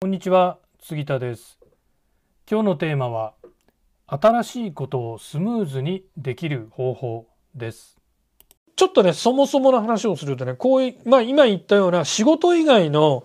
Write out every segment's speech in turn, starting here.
こんにちは杉田です今日のテーマは新しいことをスムーズにできる方法ですちょっとね、そもそもの話をするとね、こういう、まあ今言ったような仕事以外の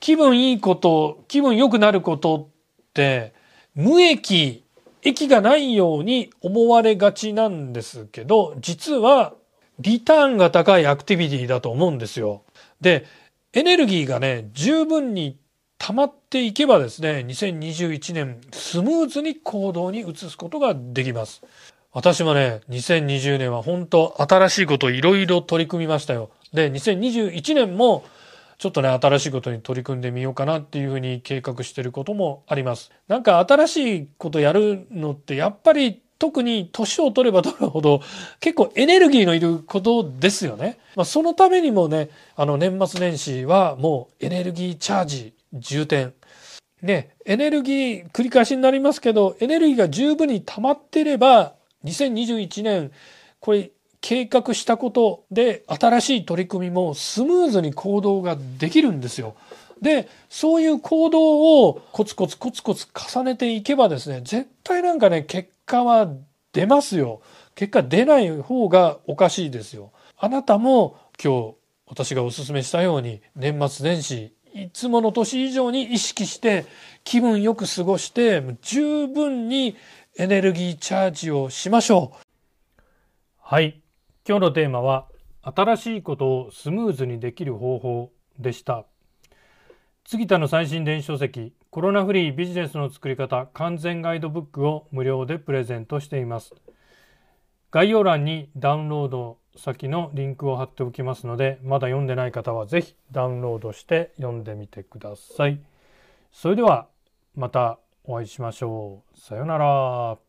気分いいこと、気分良くなることって、無益、益がないように思われがちなんですけど、実はリターンが高いアクティビティだと思うんですよ。で、エネルギーがね、十分に溜まっていけばですね、2021年スムーズに行動に移すことができます。私もね、2020年は本当新しいこといろいろ取り組みましたよ。で、2021年もちょっとね、新しいことに取り組んでみようかなっていうふうに計画してることもあります。なんか新しいことやるのってやっぱり特に年を取れば取るほど結構エネルギーのいることですよね。まあ、そのためにもね、あの年末年始はもうエネルギーチャージ重点。ね、エネルギー繰り返しになりますけど、エネルギーが十分に溜まってれば、2021年、これ計画したことで新しい取り組みもスムーズに行動ができるんですよ。で、そういう行動をコツコツコツコツ重ねていけばですね、絶対なんかね、結果は出ますよ。結果出ない方がおかしいですよ。あなたも今日私がお勧めしたように年末年始いつもの年以上に意識して気分よく過ごして十分にエネルギーチャージをしましょう。はい。今日のテーマは新しいことをスムーズにできる方法でした。杉田の最新電子書籍コロナフリービジネスの作り方完全ガイドブックを無料でプレゼントしています。概要欄にダウンロード先のリンクを貼っておきますので、まだ読んでない方は是非ダウンロードして読んでみてください。それではまたお会いしましょう。さようなら。